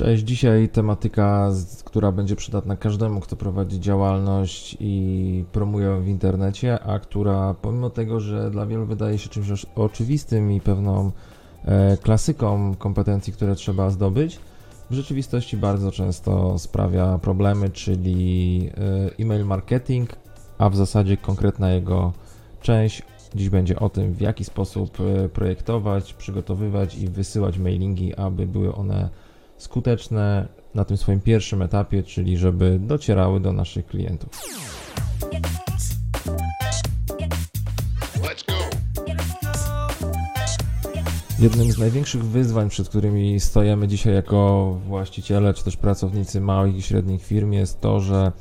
Cześć, dzisiaj tematyka, która będzie przydatna każdemu, kto prowadzi działalność i promuje ją w internecie, a która pomimo tego, że dla wielu wydaje się czymś oczywistym i pewną e, klasyką kompetencji, które trzeba zdobyć, w rzeczywistości bardzo często sprawia problemy, czyli e, e-mail marketing, a w zasadzie konkretna jego część. Dziś będzie o tym, w jaki sposób e, projektować, przygotowywać i wysyłać mailingi, aby były one skuteczne na tym swoim pierwszym etapie, czyli żeby docierały do naszych klientów. Jednym z największych wyzwań, przed którymi stajemy dzisiaj jako właściciele czy też pracownicy małych i średnich firm jest to, że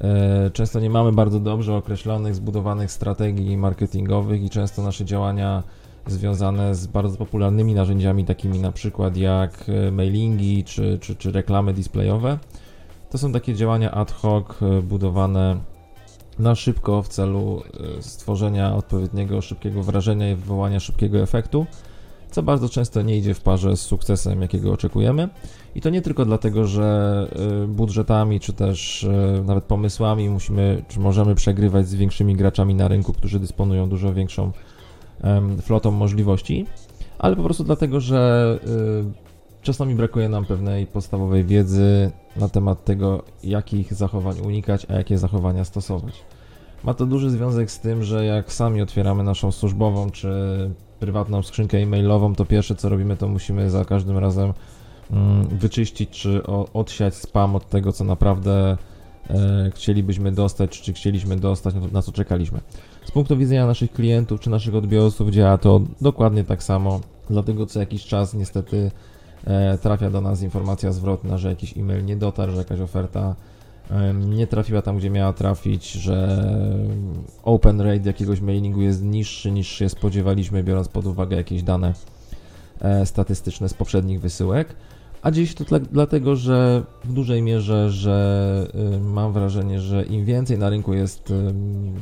e, często nie mamy bardzo dobrze określonych, zbudowanych strategii marketingowych i często nasze działania związane z bardzo popularnymi narzędziami, takimi na przykład jak e, mailingi czy, czy, czy reklamy displayowe, to są takie działania ad hoc e, budowane na szybko w celu e, stworzenia odpowiedniego szybkiego wrażenia i wywołania szybkiego efektu co bardzo często nie idzie w parze z sukcesem, jakiego oczekujemy. I to nie tylko dlatego, że budżetami, czy też nawet pomysłami musimy, czy możemy przegrywać z większymi graczami na rynku, którzy dysponują dużo większą flotą możliwości, ale po prostu dlatego, że y, czasami brakuje nam pewnej podstawowej wiedzy na temat tego, jakich zachowań unikać, a jakie zachowania stosować. Ma to duży związek z tym, że jak sami otwieramy naszą służbową czy prywatną skrzynkę e-mailową, to pierwsze co robimy, to musimy za każdym razem mm, wyczyścić czy odsiać spam od tego, co naprawdę chcielibyśmy dostać, czy chcieliśmy dostać, na, co czekaliśmy. Z punktu widzenia naszych klientów czy naszych odbiorców działa to dokładnie tak samo, dlatego co jakiś czas niestety e, trafia do nas informacja zwrotna, że jakiś e-mail nie dotarł, że jakaś oferta nie trafiła tam, gdzie miała trafić, że open rate jakiegoś mailingu jest niższy niż się spodziewaliśmy, biorąc pod uwagę jakieś dane e, statystyczne z poprzednich wysyłek. A się to dla, dlatego, że w dużej mierze, że y, mam wrażenie, że im więcej na rynku jest ym,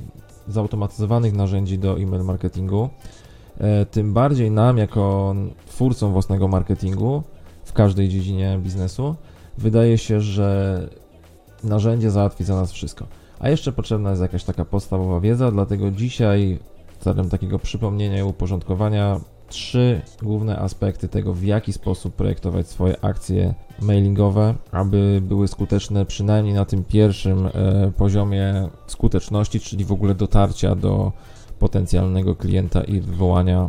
zautomatyzowanych narzędzi do e-mail marketingu, e, tym bardziej nam, jako twórcom własnego marketingu w każdej dziedzinie biznesu, wydaje się, że narzędzie załatwi za nas wszystko. A jeszcze potrzebna jest jakaś taka podstawowa wiedza, dlatego dzisiaj celem takiego przypomnienia i uporządkowania trzy główne aspekty tego, w jaki sposób projektować swoje akcje mailingowe, aby były skuteczne przynajmniej na tym pierwszym e, poziomie skuteczności, czyli w ogóle dotarcia do potencjalnego klienta i wywołania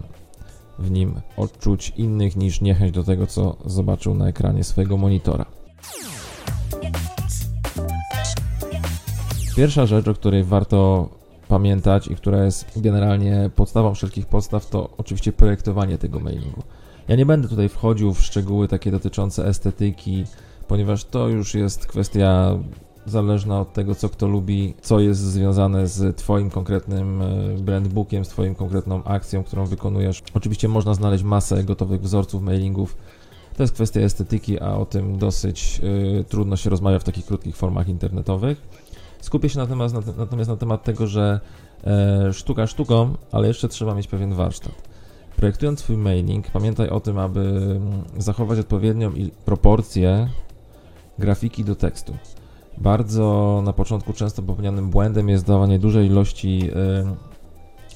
w nim odczuć innych niż niechęć do tego, co zobaczył na ekranie swojego monitora. Pierwsza rzecz, o której warto pamiętać i która jest generalnie podstawą wszelkich podstaw, to oczywiście projektowanie tego mailingu. Ja nie będę tutaj wchodził w szczegóły takie dotyczące estetyki, ponieważ to już jest kwestia zależna od tego, co kto lubi, co jest związane z Twoim konkretnym e, brandbookiem, z Twoją konkretną akcją, którą wykonujesz. Oczywiście można znaleźć masę gotowych wzorców mailingów. To jest kwestia estetyki, a o tym dosyć y, trudno się rozmawia w takich krótkich formach internetowych. Skupię się natomiast na, natomiast na temat tego, że e, sztuka sztuką, ale jeszcze trzeba mieć pewien warsztat. Projektując swój mailing, pamiętaj o tym, aby mm, zachować odpowiednią proporcję grafiki do tekstu. Bardzo na początku często popełnianym błędem jest dawanie dużej ilości e,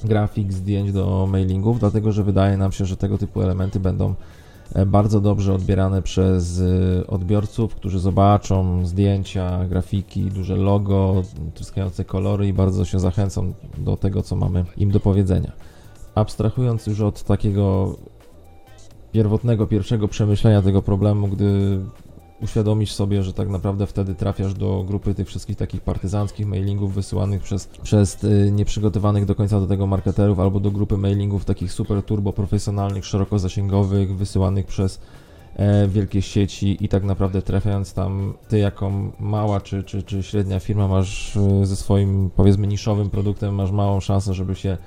grafik, zdjęć do mailingów, dlatego że wydaje nam się, że tego typu elementy będą bardzo dobrze odbierane przez e, odbiorców, którzy zobaczą zdjęcia, grafiki, duże logo, tryskające kolory i bardzo się zachęcą do tego, co mamy im do powiedzenia. Abstrahując już od takiego pierwotnego, pierwszego przemyślenia tego problemu, gdy uświadomisz sobie, że tak naprawdę wtedy trafiasz do grupy tych wszystkich takich partyzanckich mailingów wysyłanych przez, przez y, nieprzygotowanych do końca do tego marketerów, albo do grupy mailingów takich super turbo profesjonalnych, szeroko zasięgowych, wysyłanych przez e, wielkie sieci i tak naprawdę trafiając tam, ty jako mała czy, czy, czy średnia firma masz e, ze swoim powiedzmy niszowym produktem, masz małą szansę, żeby się,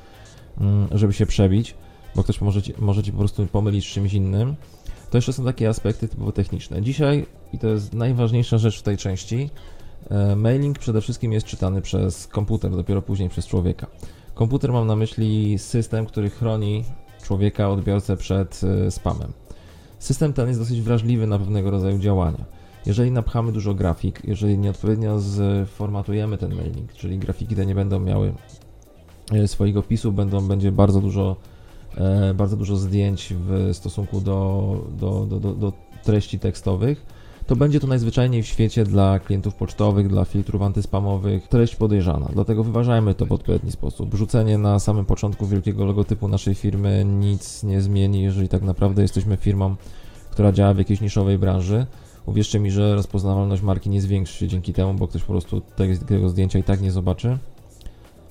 mm, żeby się przebić, bo ktoś może ci, może ci po prostu pomylić z czymś innym. To jeszcze są takie aspekty typowo techniczne. Dzisiaj, i to jest najważniejsza rzecz w tej części, e, mailing przede wszystkim jest czytany przez komputer, dopiero później przez człowieka. Komputer mam na myśli system, który chroni człowieka, odbiorcę przed e, spamem. System ten jest dosyć wrażliwy na pewnego rodzaju działania. Jeżeli napchamy dużo grafik, jeżeli nieodpowiednio zformatujemy ten mailing, czyli grafiki te nie będą miały e, swoich opisów, będą, będzie bardzo dużo, bardzo dużo zdjęć w stosunku do, do, do, do, do treści tekstowych, to będzie to najzwyczajniej w świecie dla klientów pocztowych, dla filtrów antyspamowych treść podejrzana. Dlatego wyważajmy to w odpowiedni sposób. Rzucenie na samym początku wielkiego logotypu naszej firmy nic nie zmieni, jeżeli tak naprawdę jesteśmy firmą, która działa w jakiejś niszowej branży. Uwierzcie mi, że rozpoznawalność marki nie zwiększy się dzięki temu, bo ktoś po prostu tego zdjęcia i tak nie zobaczy,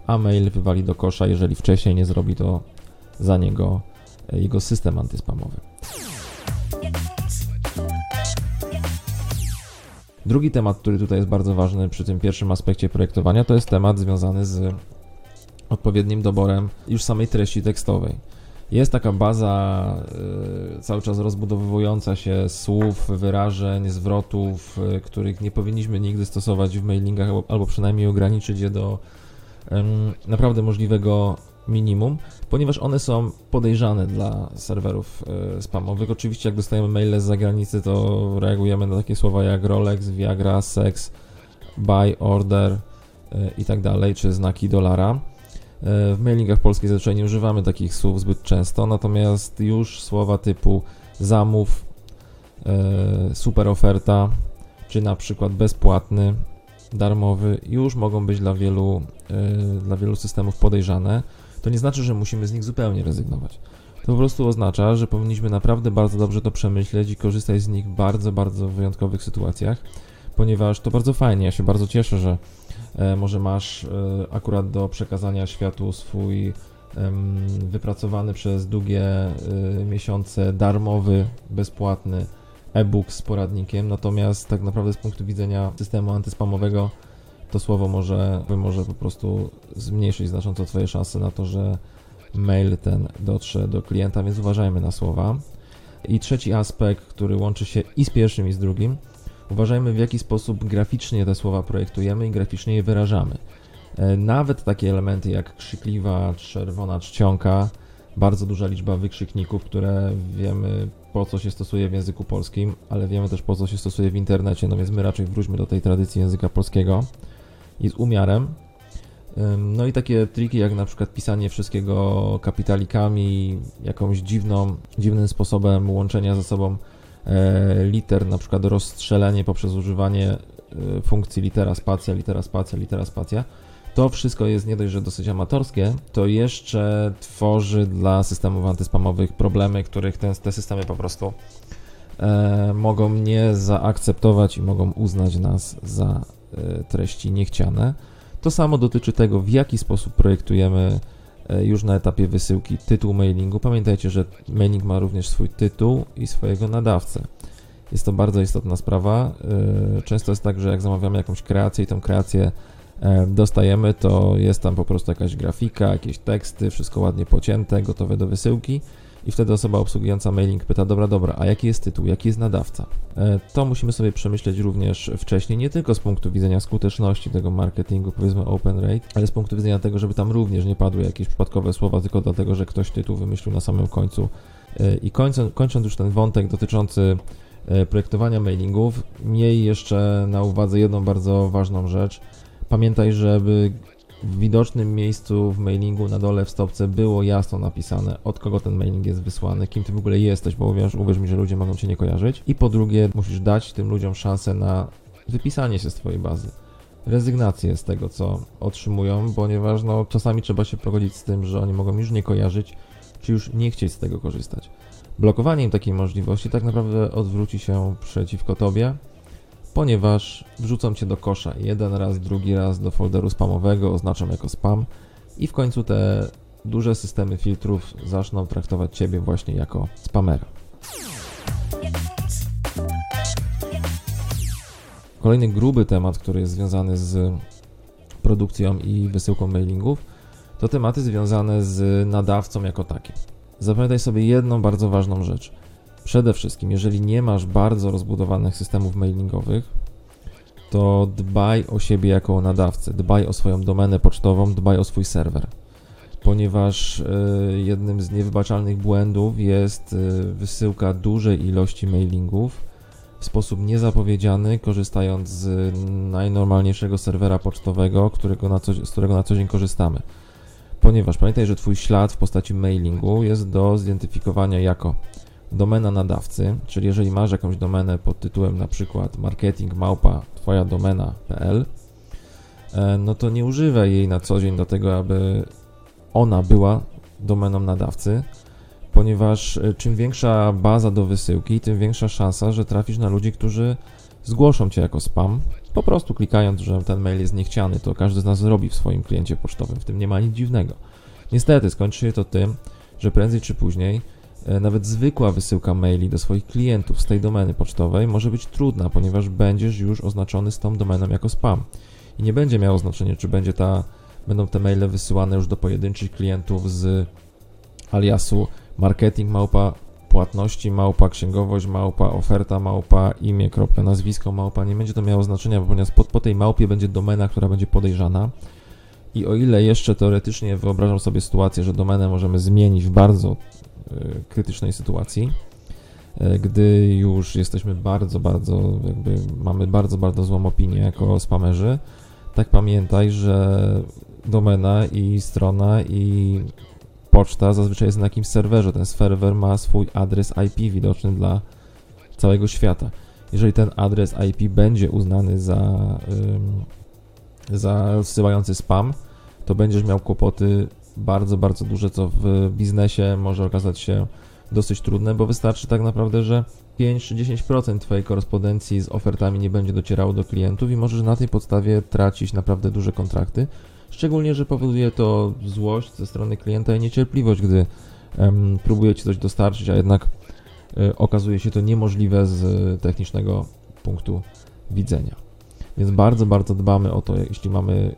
a mail wywali do kosza, jeżeli wcześniej nie zrobi to za niego e, jego system antyspamowy. Drugi temat, który tutaj jest bardzo ważny przy tym pierwszym aspekcie projektowania, to jest temat związany z odpowiednim doborem już samej treści tekstowej. Jest taka baza y, cały czas rozbudowująca się słów, wyrażeń, zwrotów, y, których nie powinniśmy nigdy stosować w mailingach, albo, albo przynajmniej ograniczyć je do y, naprawdę możliwego minimum, ponieważ one są podejrzane dla serwerów y, spamowych. Oczywiście, jak dostajemy maile z zagranicy, to reagujemy na takie słowa jak Rolex, Viagra, Sex, Buy, Order y, i tak dalej, czy znaki dolara. Y, w mailingach polskich zazwyczaj nie używamy takich słów zbyt często, natomiast już słowa typu zamów, super oferta, czy na przykład bezpłatny, darmowy, już mogą być dla wielu, dla wielu systemów podejrzane to nie znaczy, że musimy z nich zupełnie rezygnować. To po prostu oznacza, że powinniśmy naprawdę bardzo dobrze to przemyśleć i korzystać z nich w bardzo, bardzo wyjątkowych sytuacjach, ponieważ to bardzo fajnie. Ja się bardzo cieszę, że e, może masz e, akurat do przekazania światu swój wypracowany przez długie e, miesiące darmowy, bezpłatny e-book z poradnikiem, natomiast tak naprawdę z punktu widzenia systemu antyspamowego to słowo może, może po prostu zmniejszyć znacząco Twoje szanse na to, że mail ten dotrze do klienta, więc uważajmy na słowa. I trzeci aspekt, który łączy się i z pierwszym, i z drugim, uważajmy w jaki sposób graficznie te słowa projektujemy i graficznie je wyrażamy. E, nawet takie elementy jak krzykliwa, czerwona czcionka, bardzo duża liczba wykrzykników, które wiemy po co się stosuje w języku polskim, ale wiemy też po co się stosuje w internecie, no więc my raczej wróćmy do tej tradycji języka polskiego i z umiarem. No i takie triki jak na przykład pisanie wszystkiego kapitalikami, jakąś dziwną, dziwnym sposobem łączenia ze sobą e, liter, na przykład rozstrzelenie poprzez używanie e, funkcji litera spacja, litera spacja, litera spacja. To wszystko jest nie dość, że dosyć amatorskie, to jeszcze tworzy dla systemów antyspamowych problemy, których ten, te systemy po prostu e, mogą nie zaakceptować i mogą uznać nas za treści niechciane. To samo dotyczy tego, w jaki sposób projektujemy e, już na etapie wysyłki tytuł mailingu. Pamiętajcie, że mailing ma również swój tytuł i swojego nadawcę. Jest to bardzo istotna sprawa. E, często jest tak, że jak zamawiamy jakąś kreację i tę kreację dostajemy, to jest tam po prostu jakaś grafika, jakieś teksty, wszystko ładnie pocięte, gotowe do wysyłki i wtedy osoba obsługująca mailing pyta, dobra, dobra, a jaki jest tytuł, jaki jest nadawca? E, to musimy sobie przemyśleć również wcześniej, nie tylko z punktu widzenia skuteczności tego marketingu, powiedzmy open rate, ale z punktu widzenia tego, żeby tam również nie padły jakieś przypadkowe słowa, tylko dlatego, że ktoś tytuł wymyślił na samym końcu. E, I kończąc, kończąc już ten wątek dotyczący e, projektowania mailingów, miej jeszcze na uwadze jedną bardzo ważną rzecz. Pamiętaj, żeby w widocznym miejscu w mailingu na dole w stopce było jasno napisane, od kogo ten mailing jest wysłany, kim ty w ogóle jesteś, bo uwierz, uwierz mi, że ludzie mogą cię nie kojarzyć. I po drugie, musisz dać tym ludziom szansę na wypisanie się z twojej bazy. Rezygnację z tego, co otrzymują, ponieważ no, czasami trzeba się pogodzić z tym, że oni mogą już nie kojarzyć, czy już nie chcieć z tego korzystać. Blokowanie im takiej możliwości tak naprawdę odwróci się przeciwko tobie, ponieważ wrzucą cię do kosza jeden raz, drugi raz do folderu spamowego, oznaczam jako spam i w końcu te duże systemy filtrów zaczną traktować ciebie właśnie jako spamera. Kolejny gruby temat, który jest związany z produkcją i wysyłką mailingów, to tematy związane z nadawcą jako takim. Zapamiętaj sobie jedną bardzo ważną rzecz – Przede wszystkim, jeżeli nie masz bardzo rozbudowanych systemów mailingowych, to dbaj o siebie jako nadawcę, dbaj o swoją domenę pocztową, dbaj o swój serwer. ponieważ jednym z niewybaczalnych błędów jest wysyłka dużej ilości mailingów w sposób niezapowiedziany, korzystając z najnormalniejszego serwera pocztowego, którego na co, z którego na co dzień korzystamy. Ponieważ pamiętaj, że Twój ślad w postaci mailingu jest do zidentyfikowania jako domena nadawcy, czyli jeżeli masz jakąś domenę pod tytułem na przykład marketing małpa twoja domena.pl, e, no to nie używaj jej na co dzień do tego, aby ona była domeną nadawcy, ponieważ e, czym większa baza do wysyłki, tym większa szansa, że trafisz na ludzi, którzy zgłoszą cię jako spam. Po prostu klikając, że ten mail jest niechciany, to każdy z nas robi w swoim kliencie pocztowym. W tym nie ma nic dziwnego. Niestety skończy się to tym, że prędzej czy później nawet zwykła wysyłka maili do swoich klientów z tej domeny pocztowej może być trudna, ponieważ będziesz już oznaczony z tą domeną jako spam. I nie będzie miało znaczenia, czy będzie ta, będą te maile wysyłane już do pojedynczych klientów z aliasu marketing małpa, płatności małpa, księgowość małpa, oferta małpa, imię, kropka, nazwisko małpa. Nie będzie to miało znaczenia, ponieważ po, po tej małpie będzie domena, która będzie podejrzana. I o ile jeszcze teoretycznie wyobrażam sobie sytuację, że domenę możemy zmienić w bardzo krytycznej sytuacji, y, gdy już jesteśmy bardzo, bardzo, jakby mamy bardzo, bardzo złą opinię jako spamerzy, tak pamiętaj, że domena i strona i poczta zazwyczaj jest na jakimś serwerze. Ten serwer ma swój adres IP widoczny dla całego świata. Jeżeli ten adres IP będzie uznany za, za zsyłający spam, to będziesz miał kłopoty bardzo, bardzo duże, co w biznesie może okazać się dosyć trudne, bo wystarczy tak naprawdę, że 5 czy 10% Twojej korespondencji z ofertami nie będzie docierało do klientów i możesz na tej podstawie tracić naprawdę duże kontrakty. Szczególnie, że powoduje to złość ze strony klienta i niecierpliwość, gdy um, próbuje ci coś dostarczyć, a jednak y, okazuje się to niemożliwe z technicznego punktu widzenia. Więc bardzo, bardzo dbamy o to, jeśli mamy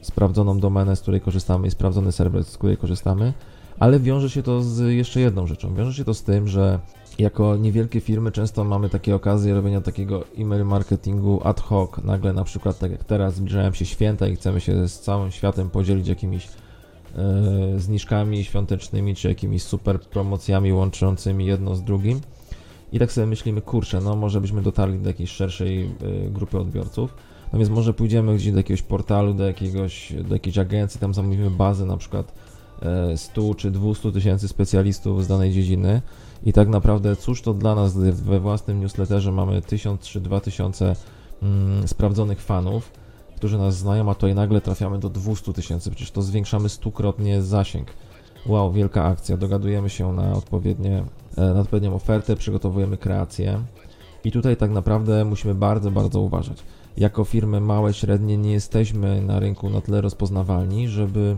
sprawdzoną domenę, z której korzystamy i sprawdzony serwer, z której korzystamy, ale wiąże się to z jeszcze jedną rzeczą. Wiąże się to z tym, że jako niewielkie firmy często mamy takie okazje robienia takiego e-mail marketingu ad hoc. Nagle na przykład tak jak teraz zbliżają się święta i chcemy się z całym światem podzielić jakimiś e, zniżkami świątecznymi czy jakimiś super promocjami łączącymi jedno z drugim. I tak sobie myślimy, kurczę, no może byśmy dotarli do jakiejś szerszej e, grupy odbiorców. No więc może pójdziemy gdzieś do jakiegoś portalu, do, jakiegoś, do jakiejś agencji, tam zamówimy bazę na przykład 100 e, czy 200 tysięcy specjalistów z danej dziedziny i tak naprawdę cóż to dla nas, gdy we własnym newsletterze mamy 1000 czy 2000 mm, sprawdzonych fanów, którzy nas znają, a tutaj nagle trafiamy do 200 tysięcy, przecież to zwiększamy stukrotnie zasięg. Wow, wielka akcja, dogadujemy się na, odpowiednie, e, na odpowiednią ofertę, przygotowujemy kreację i tutaj tak naprawdę musimy bardzo, bardzo uważać. Jako firmy małe, średnie nie jesteśmy na rynku na tyle rozpoznawalni, żeby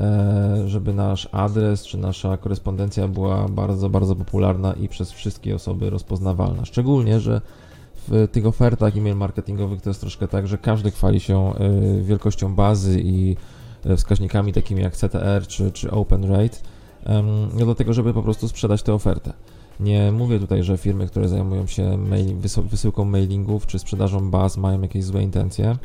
E, żeby nasz adres czy nasza korespondencja była bardzo, bardzo popularna i przez wszystkie osoby rozpoznawalna. Szczególnie, że w tych ofertach e-mail marketingowych to jest troszkę tak, że każdy chwali się e, wielkością bazy i e, wskaźnikami takimi jak CTR czy, czy Open Rate, no do tego, żeby po prostu sprzedać tę ofertę. Nie mówię tutaj, że firmy, które zajmują się mail, wysyłką mailingów czy sprzedażą baz mają jakieś złe intencje.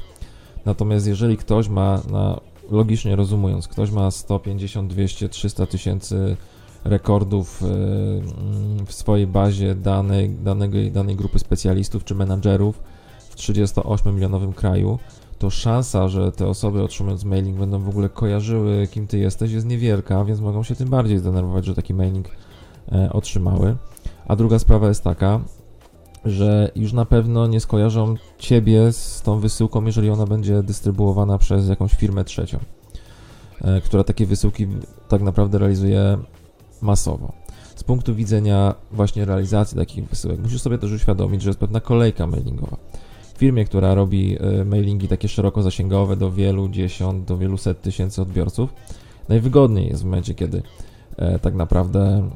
Natomiast jeżeli ktoś ma na logicznie rozumując, ktoś ma 150, 200, 300 tysięcy rekordów e, mm, w swojej bazie danej, danego, danej grupy specjalistów czy menadżerów w 38-milionowym kraju, to szansa, że te osoby otrzymując mailing będą w ogóle kojarzyły, kim ty jesteś, jest niewielka, więc mogą się tym bardziej zdenerwować, że taki mailing otrzymały. A druga sprawa jest taka, że już na pewno nie skojarzą ciebie z tą wysyłką, jeżeli ona będzie dystrybuowana przez jakąś firmę trzecią, e, która takie wysyłki tak naprawdę realizuje masowo. Z punktu widzenia właśnie realizacji takich wysyłek, musisz sobie też uświadomić, że jest pewna kolejka mailingowa. W firmie, która robi e, mailingi takie szeroko zasięgowe do wielu dziesiąt, do wielu set tysięcy odbiorców, najwygodniej jest w momencie, kiedy e, tak naprawdę mm,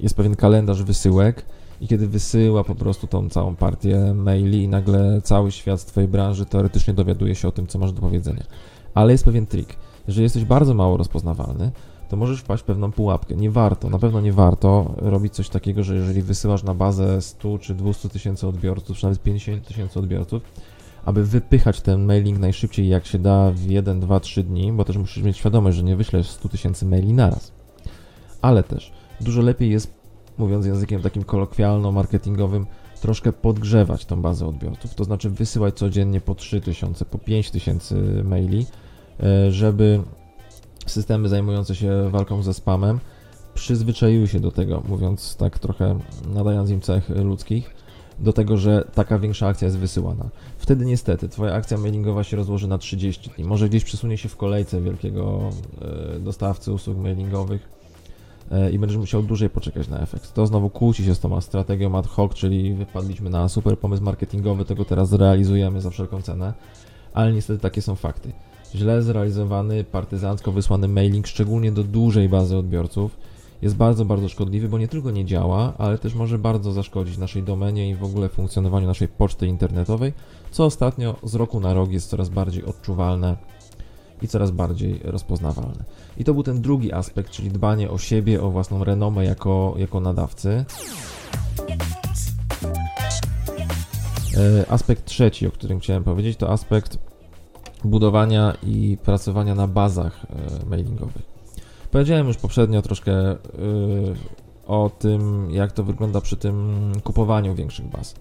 jest pewien kalendarz wysyłek, i kiedy wysyła po prostu tą całą partię maili i nagle cały świat z Twojej branży teoretycznie dowiaduje się o tym, co masz do powiedzenia. Ale jest pewien trik. Jeżeli jesteś bardzo mało rozpoznawalny, to możesz wpaść w pewną pułapkę. Nie warto, na pewno nie warto robić coś takiego, że jeżeli wysyłasz na bazę 100 czy 200 tysięcy odbiorców, czy nawet 50 tysięcy odbiorców, aby wypychać ten mailing najszybciej jak się da w 1, 2, 3 dni, bo też musisz mieć świadomość, że nie wyślesz 100 tysięcy maili naraz. Ale też dużo lepiej jest, mówiąc językiem takim kolokwialno-marketingowym, troszkę podgrzewać tą bazę odbiorców, to znaczy wysyłać codziennie po 3000, po 5000 maili, e, żeby systemy zajmujące się walką ze spamem przyzwyczaiły się do tego, mówiąc tak trochę nadając im cech ludzkich, do tego, że taka większa akcja jest wysyłana. Wtedy niestety Twoja akcja mailingowa się rozłoży na 30 dni. Może gdzieś przesunie się w kolejce wielkiego e, dostawcy usług mailingowych i będziesz musiał dłużej poczekać na efekt. To znowu kłóci się z tą strategią ad hoc, czyli wypadliśmy na super pomysł marketingowy, tego teraz zrealizujemy za wszelką cenę, ale niestety takie są fakty. Źle zrealizowany, partyzancko wysłany mailing, szczególnie do dużej bazy odbiorców, jest bardzo, bardzo szkodliwy, bo nie tylko nie działa, ale też może bardzo zaszkodzić naszej domenie i w ogóle funkcjonowaniu naszej poczty internetowej, co ostatnio z roku na rok jest coraz bardziej odczuwalne i coraz bardziej rozpoznawalne. I to był ten drugi aspekt, czyli dbanie o siebie, o własną renomę jako, jako nadawcy. E, aspekt trzeci, o którym chciałem powiedzieć, to aspekt budowania i pracowania na bazach e, mailingowych. Powiedziałem już poprzednio troszkę yy, o tym, jak to wygląda przy tym kupowaniu większych baz.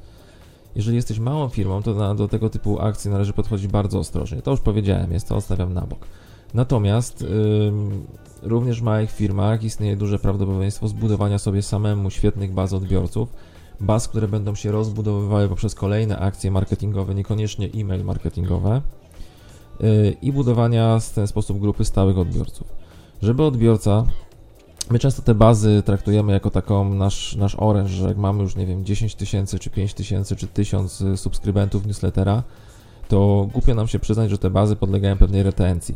Jeżeli jesteś małą firmą, to na, do tego typu akcji należy podchodzić bardzo ostrożnie. To już powiedziałem, jest to odstawiam na bok. Natomiast yy, również w małych firmach istnieje duże prawdopodobieństwo zbudowania sobie samemu świetnych baz odbiorców, baz, które będą się rozbudowywały poprzez kolejne akcje marketingowe, niekoniecznie e-mail marketingowe yy, i budowania w ten sposób grupy stałych odbiorców żeby odbiorca My często te bazy traktujemy jako taką nasz, nasz oręż, że jak mamy już, nie wiem, 10 tysięcy, czy 5 tysięcy, czy 1000 subskrybentów newslettera, to głupio nam się przyznać, że te bazy podlegają pewnej retencji.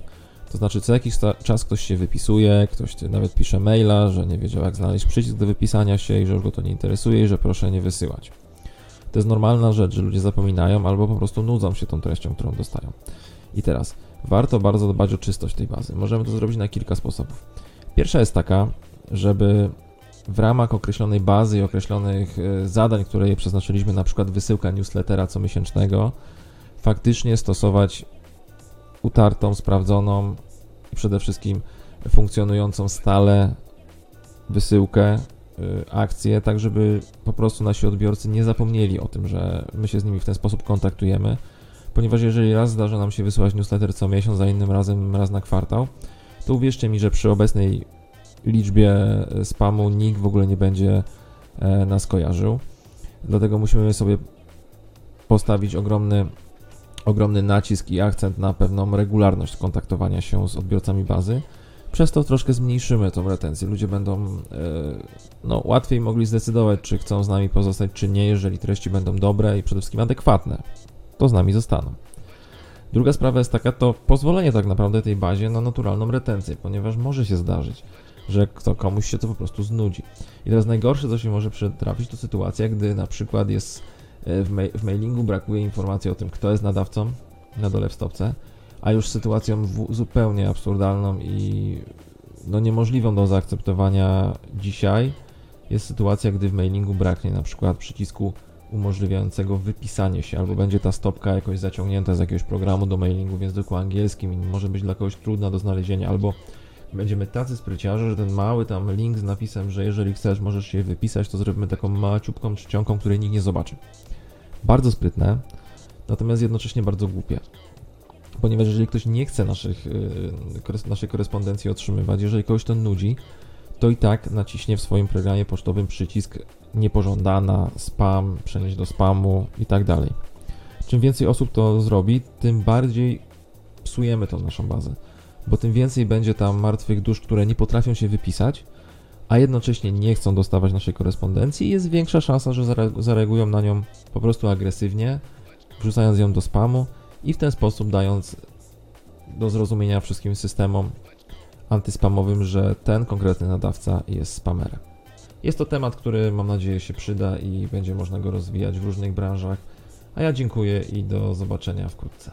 To znaczy, co jakiś czas ktoś się wypisuje, ktoś nawet pisze maila, że nie wiedział, jak znaleźć przycisk do wypisania się i że już go to nie interesuje i że proszę nie wysyłać. To jest normalna rzecz, że ludzie zapominają albo po prostu nudzą się tą treścią, którą dostają. I teraz, warto bardzo dbać o czystość tej bazy. Możemy to zrobić na kilka sposobów. Pierwsza jest taka, żeby w ramach określonej bazy i określonych e, zadań, które je przeznaczyliśmy, na przykład wysyłka newslettera comiesięcznego, faktycznie stosować utartą, sprawdzoną i przede wszystkim funkcjonującą stale wysyłkę, e, akcję, tak żeby po prostu nasi odbiorcy nie zapomnieli o tym, że my się z nimi w ten sposób kontaktujemy. Ponieważ jeżeli raz zdarza nam się wysyłać newsletter co miesiąc, a innym razem raz na kwartał, to uwierzcie mi, że przy obecnej liczbie e, spamu nikt w ogóle nie będzie e, nas kojarzył. Dlatego musimy sobie postawić ogromny, ogromny nacisk i akcent na pewną regularność kontaktowania się z odbiorcami bazy. Przez to troszkę zmniejszymy tą retencję. Ludzie będą e, no, łatwiej mogli zdecydować, czy chcą z nami pozostać, czy nie, jeżeli treści będą dobre i przede wszystkim adekwatne to z nami zostaną. Druga sprawa jest taka, to pozwolenie tak naprawdę tej bazie na naturalną retencję, ponieważ może się zdarzyć, że kto, komuś się to po prostu znudzi. I teraz najgorsze, co się może przytrafić, to sytuacja, gdy na przykład jest e, w, mail, w mailingu brakuje informacji o tym, kto jest nadawcą na dole w stopce, a już sytuacją zupełnie absurdalną i no niemożliwą do zaakceptowania dzisiaj jest sytuacja, gdy w mailingu braknie na przykład przycisku umożliwiającego wypisanie się, albo będzie ta stopka jakoś zaciągnięta z jakiegoś programu do mailingu w języku angielskim może być dla kogoś trudna do znalezienia, albo będziemy tacy spryciarze, że ten mały tam link z napisem, że jeżeli chcesz, możesz się wypisać, to zrobimy taką maciupką czcionką, której nikt nie zobaczy. Bardzo sprytne, natomiast jednocześnie bardzo głupie. Ponieważ jeżeli ktoś nie chce naszych, yy, naszej korespondencji otrzymywać, jeżeli kogoś to nudzi, to i tak naciśnie w swoim programie pocztowym przycisk niepożądana, spam, przenieść do spamu i tak dalej. Czym więcej osób to zrobi, tym bardziej psujemy tą naszą bazę, bo tym więcej będzie tam martwych dusz, które nie potrafią się wypisać, a jednocześnie nie chcą dostawać naszej korespondencji jest większa szansa, że zareagują na nią po prostu agresywnie, wrzucając ją do spamu i w ten sposób dając do zrozumienia wszystkim systemom antyspamowym, że ten konkretny nadawca jest spamerem. Jest to temat, który mam nadzieję się przyda i będzie można go rozwijać w różnych branżach. A ja dziękuję i do zobaczenia wkrótce.